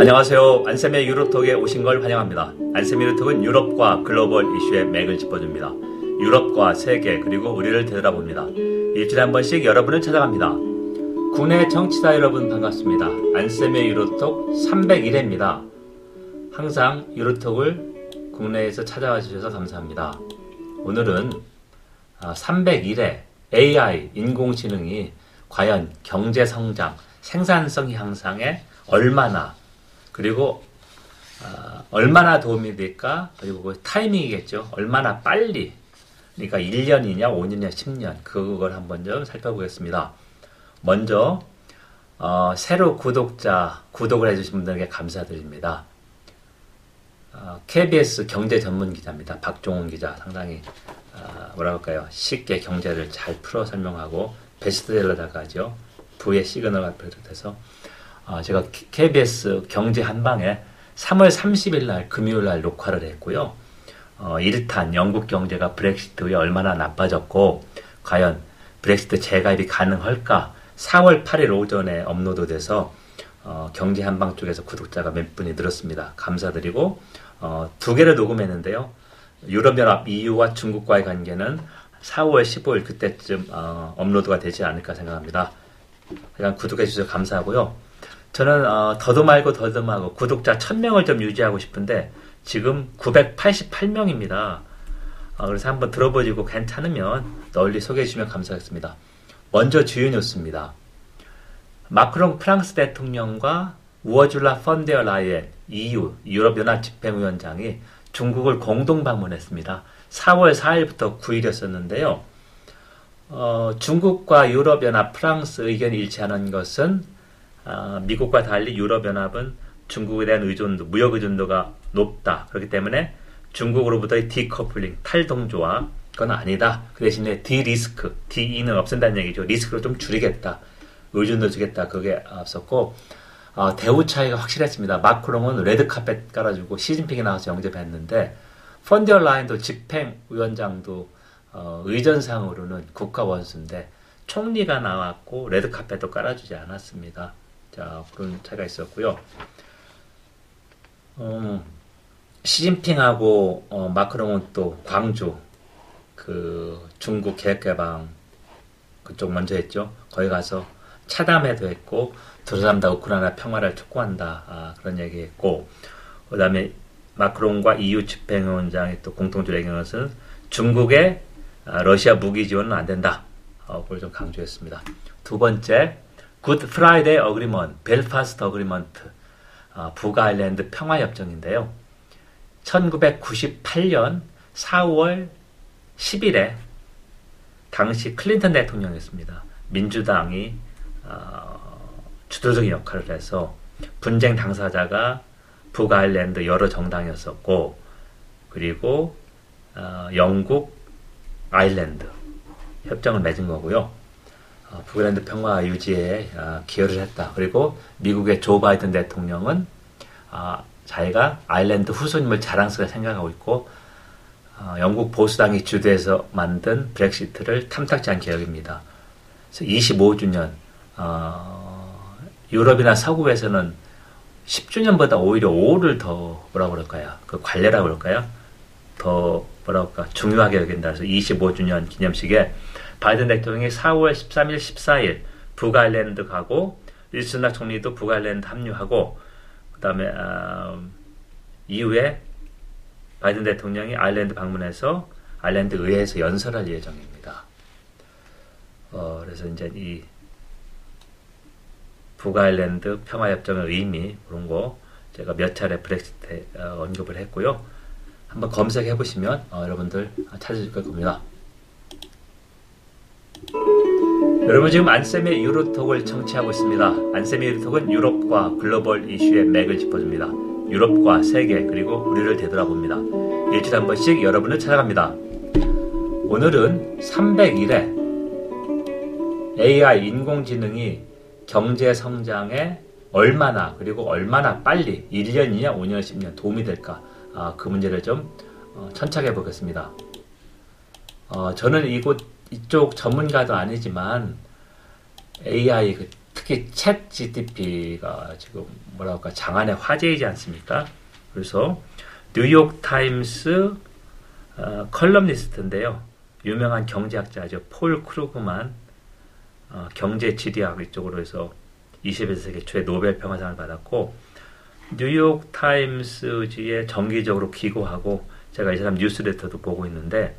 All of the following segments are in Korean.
안녕하세요. 안쌤의 유로톡에 오신 걸 환영합니다. 안쌤 유로톡은 유럽과 글로벌 이슈의 맥을 짚어줍니다. 유럽과 세계 그리고 우리를 되돌아봅니다. 일주일에 한 번씩 여러분을 찾아갑니다. 국내 정치자 여러분 반갑습니다. 안쌤의 유로톡 301회입니다. 항상 유로톡을 국내에서 찾아와 주셔서 감사합니다. 오늘은 301회 아, AI 인공지능이 과연 경제 성장, 생산성 향상에 얼마나 그리고 어, 얼마나 도움이 될까? 그리고 그 타이밍이겠죠. 얼마나 빨리. 그러니까 1년이냐, 5년이냐, 10년. 그걸 한번 좀 살펴보겠습니다. 먼저, 어, 새로 구독자, 구독을 해주신 분들에게 감사드립니다. 어, KBS 경제 전문 기자입니다. 박종훈 기자. 상당히, 어, 뭐라 할까요? 쉽게 경제를 잘 풀어 설명하고, 베스트셀러다가죠. 부의 시그널을 비롯해서 어, 제가 KBS 경제 한방에 3월 30일 날 금요일 날 녹화를 했고요. 어, 1탄 영국 경제가 브렉시트 후에 얼마나 나빠졌고 과연 브렉시트 재가입이 가능할까 4월 8일 오전에 업로드 돼서 어, 경제 한방 쪽에서 구독자가 몇 분이 늘었습니다. 감사드리고 어, 두 개를 녹음했는데요. 유럽연합 EU와 중국과의 관계는 4월 15일 그때쯤 어, 업로드가 되지 않을까 생각합니다. 그냥 구독해 주셔서 감사하고요. 저는 어, 더도 말고 더듬하고 구독자 1000명을 좀 유지하고 싶은데 지금 988명입니다. 어, 그래서 한번 들어보시고 괜찮으면 널리 소개해 주시면 감사하겠습니다. 먼저 주요 뉴스입니다. 마크롱 프랑스 대통령과 우어줄라 폰데어 라이엔 EU 유럽연합 집행위원장이 중국을 공동 방문했습니다. 4월 4일부터 9일이었었는데요. 어, 중국과 유럽연합 프랑스 의견이 일치하는 것은 아, 미국과 달리 유럽연합은 중국에 대한 의존도, 무역 의존도가 높다. 그렇기 때문에 중국으로부터의 디커플링, 탈동조화, 그건 아니다. 그 대신에 de-risk, de는 없앤다는 얘기죠. 리스크를 좀 줄이겠다. 의존도 주겠다. 그게 앞섰고, 어, 대우 차이가 확실했습니다. 마크롱은 레드카펫 깔아주고 시진핑이 나와서 영접했는데, 펀디어 라인도 집행위원장도 어, 의전상으로는 국가 원수인데, 총리가 나왔고, 레드카펫도 깔아주지 않았습니다. 자, 그런 차이가 있었고요. 어, 시진핑하고 어, 마크롱은 또 광주 그 중국 개혁개방 그쪽 먼저 했죠. 거기 가서 차담회도 했고 두 사람 다 우크라이나 평화를 촉구한다 아, 그런 얘기했고 그다음에 마크롱과 EU 집행위원장이 또 공통적으로 얘기한 것은 중국의 아, 러시아 무기 지원은 안 된다. 어, 그걸 좀 강조했습니다. 두 번째 Good Friday Agreement, Belfast Agreement, 어, 북아일랜드 평화협정인데요. 1998년 4월 10일에 당시 클린턴 대통령이었습니다. 민주당이 어, 주도적인 역할을 해서 분쟁 당사자가 북아일랜드 여러 정당이었었고 그리고 어, 영국 아일랜드 협정을 맺은 거고요. 어, 북일랜드 평화 유지에 어, 기여를 했다. 그리고 미국의 조 바이든 대통령은 어, 자기가 아일랜드 후손임을 자랑스럽게 생각하고 있고 영국 보수당이 주도해서 만든 브렉시트를 탐탁지 않은. 그래서 25주년 유럽이나 서구에서는 10주년보다 오히려 5를 더 뭐라 그럴까요? 그 관례라고 그럴까요? 더 뭐라 그럴까 중요하게 여긴다. 그래서 25주년 기념식에 바이든 대통령이 4월 13일, 14일 북아일랜드 가고 윌슨락 총리도 북아일랜드 합류하고 그다음에 어, 이후에 바이든 대통령이 아일랜드 방문해서 아일랜드 의회에서 연설할 예정입니다. 어, 그래서 이제 이 북아일랜드 평화협정의 의미 그런 거 제가 몇 차례 브렉시트 어, 언급을 했고요. 한번 검색해 보시면 어, 여러분들 찾으실 겁니다. 여러분 지금 안쌤의 유로톡을 청취하고 있습니다. 안쌤의 유로톡은 유럽과 글로벌 이슈의 맥을 짚어줍니다. 유럽과 세계 그리고 우리를 되돌아봅니다. 일주일에 한 번씩 여러분을 찾아갑니다. 오늘은 301회 AI 인공지능이 경제 성장에 얼마나 그리고 얼마나 빨리 1년이냐 5년 10년 도움이 될까 아, 그 문제를 좀 어, 천착해 보겠습니다. 어, 저는 이곳 이쪽 전문가도 아니지만 AI 그 특히 챗 GTP가 지금 뭐라 할까 장안의 화제이지 않습니까? 그래서 뉴욕 타임스 어, 칼럼니스트인데요. 유명한 경제학자죠. 폴 크루그만 어, 경제 지리학 이쪽으로 해서 21세기 초에 노벨 평화상을 받았고 뉴욕 타임스지에 정기적으로 기고하고 제가 이 사람 뉴스레터도 보고 있는데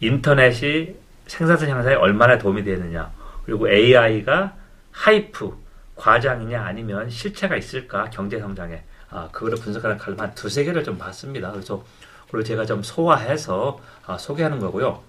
인터넷이 생산성 향상에 얼마나 도움이 되느냐 그리고 AI가 하이프 과장이냐 아니면 실체가 있을까 경제 성장에 아 그거를 분석하는 칼럼 한 두세 개를 좀 봤습니다. 그래서 그리고 제가 좀 소화해서 아, 소개하는 거고요.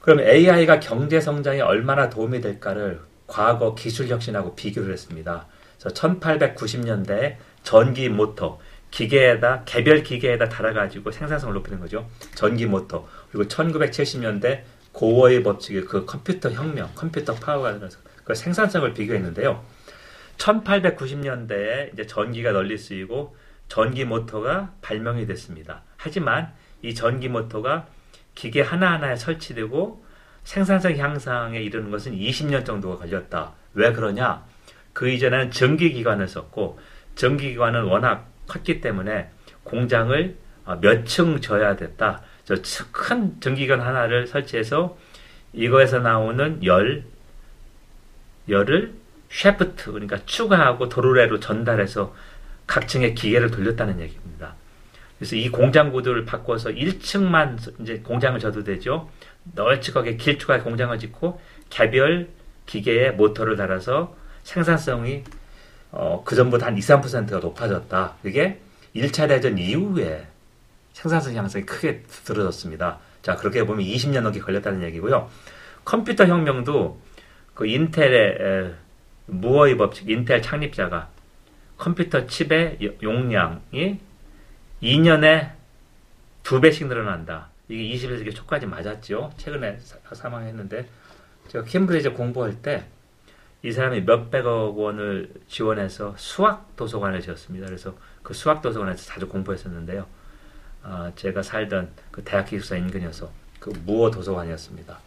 그럼 AI가 경제 성장에 얼마나 도움이 될까를 과거 기술 혁신하고 비교를 했습니다. 그래서 1890년대 전기 모터 기계에다 개별 기계에다 달아가지고 생산성을 높이는 거죠. 전기 모터 그리고 1970년대 무어의 법칙의 그 컴퓨터 혁명, 컴퓨터 파워가 들어서 그 생산성을 비교했는데요. 1890년대에 이제 전기가 널리 쓰이고 전기 모터가 발명이 됐습니다. 하지만 이 전기 모터가 기계 하나하나에 설치되고 생산성 향상에 이르는 것은 20년 정도가 걸렸다. 왜 그러냐? 그 이전에는 전기기관을 썼고 전기기관은 워낙 컸기 때문에 공장을 어, 몇층 져야 됐다. 저 큰 전기기관 하나를 설치해서 이거에서 나오는 열, 열을 쉐프트, 그러니까 추가하고 도로래로 전달해서 각 층의 기계를 돌렸다는 얘기입니다. 그래서 이 공장 구도를 바꿔서 1층만 이제 공장을 져도 되죠. 널찍하게 길쭉하게 공장을 짓고 개별 기계에 모터를 달아서 생산성이 어, 그 전보다 한 2, 3%가 높아졌다. 그게 1차 대전 이후에 생산성 향상이 크게 들어졌습니다. 자, 그렇게 보면 20년 넘게 걸렸다는 얘기고요. 컴퓨터 혁명도 그 인텔의 무어의 법칙, 인텔 창립자가 컴퓨터 칩의 용량이 2년에 두 배씩 늘어난다. 이게 21세기 초까지 맞았죠. 최근에 사, 망했는데 제가 캠브리지 공부할 때 이 사람이 몇백억 원을 지원해서 수학 도서관을 지었습니다. 그래서 그 수학 도서관에서 자주 공부했었는데요. 어, 제가 살던 그 대학 기숙사 인근이어서 그 무어 도서관이었습니다.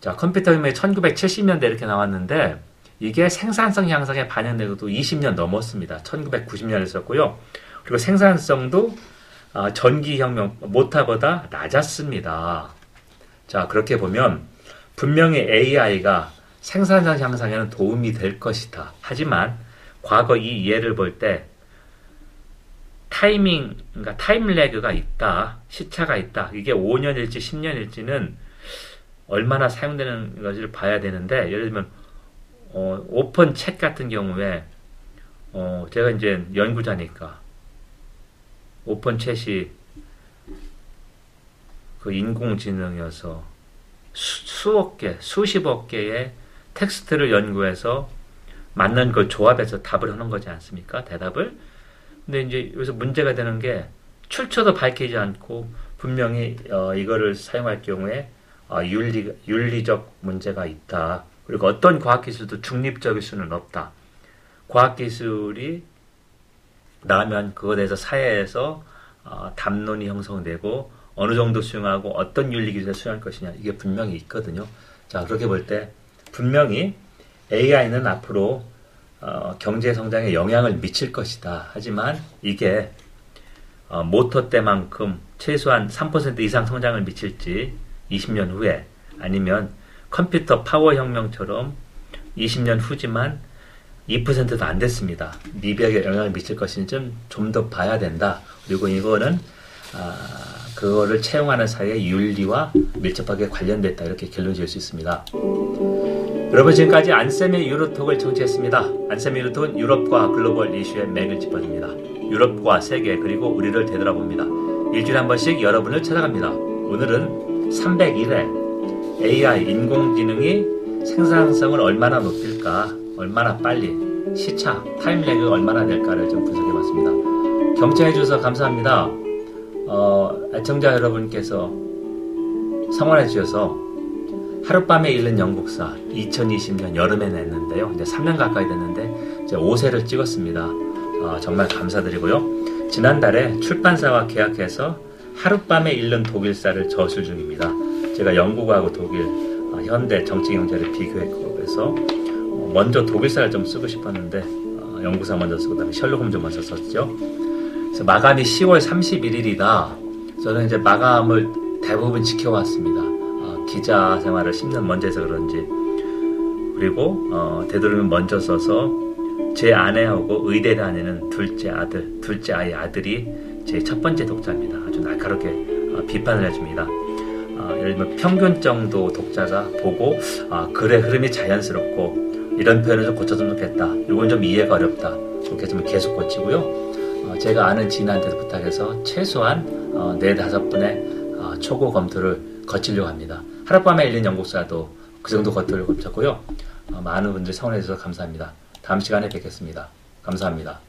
자, 컴퓨터 혁명이 1970년대 이렇게 나왔는데 이게 생산성 향상에 반영되고도 20년 넘었습니다. 1990년에 있었고요. 그리고 생산성도 어, 전기혁명 모타보다 낮았습니다. 자, 그렇게 보면 분명히 AI가 생산성 향상에는 도움이 될 것이다. 하지만 과거 이 예를 볼 때 타이밍, 그러니까 time lag가 있다. 시차가 있다. 이게 5년일지 10년일지는 얼마나 사용되는 것을 봐야 되는데 예를 들면 어, Open Chat 같은 경우에 어, 제가 이제 연구자니까 오픈 챗이 그 인공지능이어서 수, 억 개, 수십억 개의 텍스트를 연구해서 맞는 그 조합해서 답을 하는 거지 않습니까? 대답을. 근데 이제 여기서 문제가 되는 게 출처도 밝히지 않고 분명히 어, 이거를 사용할 경우에 어, 윤리, 윤리적 문제가 있다. 그리고 어떤 과학기술도 중립적일 수는 없다. 과학기술이 나면 그것에 대해서 사회에서 어, 담론이 형성되고 어느 정도 수용하고 어떤 윤리 기술에 수용할 것이냐 이게 분명히 있거든요. 자 그렇게 볼때 분명히 AI는 앞으로 어, 경제 성장에 영향을 미칠 것이다. 하지만 이게 어, 모터 때만큼 최소한 3% 이상 성장을 미칠지 20년 후에 아니면 컴퓨터 파워 혁명처럼 20년 후지만 2%도 안 됐습니다. 미비하게 영향을 미칠 것인지 좀 더 봐야 된다. 그리고 이거는 아, 그거를 채용하는 사회의 윤리와 밀접하게 관련됐다. 이렇게 결론 지을 수 있습니다. 여러분 지금까지 안쌤의 유로톡을 청취했습니다. 안쌤의 유로톡은 유럽과 글로벌 이슈의 맥을 짚어줍니다. 유럽과 세계 그리고 우리를 되돌아봅니다. 일주일에 한 번씩 여러분을 찾아갑니다. 오늘은 301회 AI 인공지능이 생산성을 얼마나 높일까 얼마나 빨리 시차, 타임렉이 얼마나 될까를 좀 분석해봤습니다. 경청해 주셔서 감사합니다. 어, 애청자 여러분께서 성원해 주셔서 하룻밤에 읽는 영국사 2020년 여름에 냈는데요. 이제 3년 가까이 됐는데 이제 5세를 찍었습니다. 어, 정말 감사드리고요. 지난달에 출판사와 계약해서 하룻밤에 읽는 독일사를 저술 중입니다. 제가 영국하고 독일, 어, 현대 정치 경제를 비교했고 그래서 먼저 독일사를 좀 쓰고 싶었는데 어, 영국사 먼저 쓰고 그다음에 셜록 홈즈 먼저 썼죠. 그래서 마감이 10월 31일이다. 저는 이제 마감을 대부분 지켜왔습니다. 어, 기자 생활을 10년 먼저 해서 그런지 그리고 어, 되도록이면 먼저 써서 제 아내하고 의대 다니는 둘째 아들, 둘째 아이 아들이 제 첫 번째 독자입니다. 아주 날카롭게 어, 비판을 해줍니다. 어, 예를 들면 평균 정도 독자가 보고 아, 글의 흐름이 자연스럽고 이런 표현을 좀 고쳐주면 좋겠다. 이건 좀 이해가 어렵다. 그렇게 좀 계속 고치고요. 어, 제가 아는 지인한테도 부탁해서 최소한 어, 네 다섯 분의 어, 초고 검토를 거치려고 합니다. 하룻밤에 읽는 영국사도 그 정도 검토를 거쳤고요. 어, 많은 분들이 성원해 주셔서 감사합니다. 다음 시간에 뵙겠습니다. 감사합니다.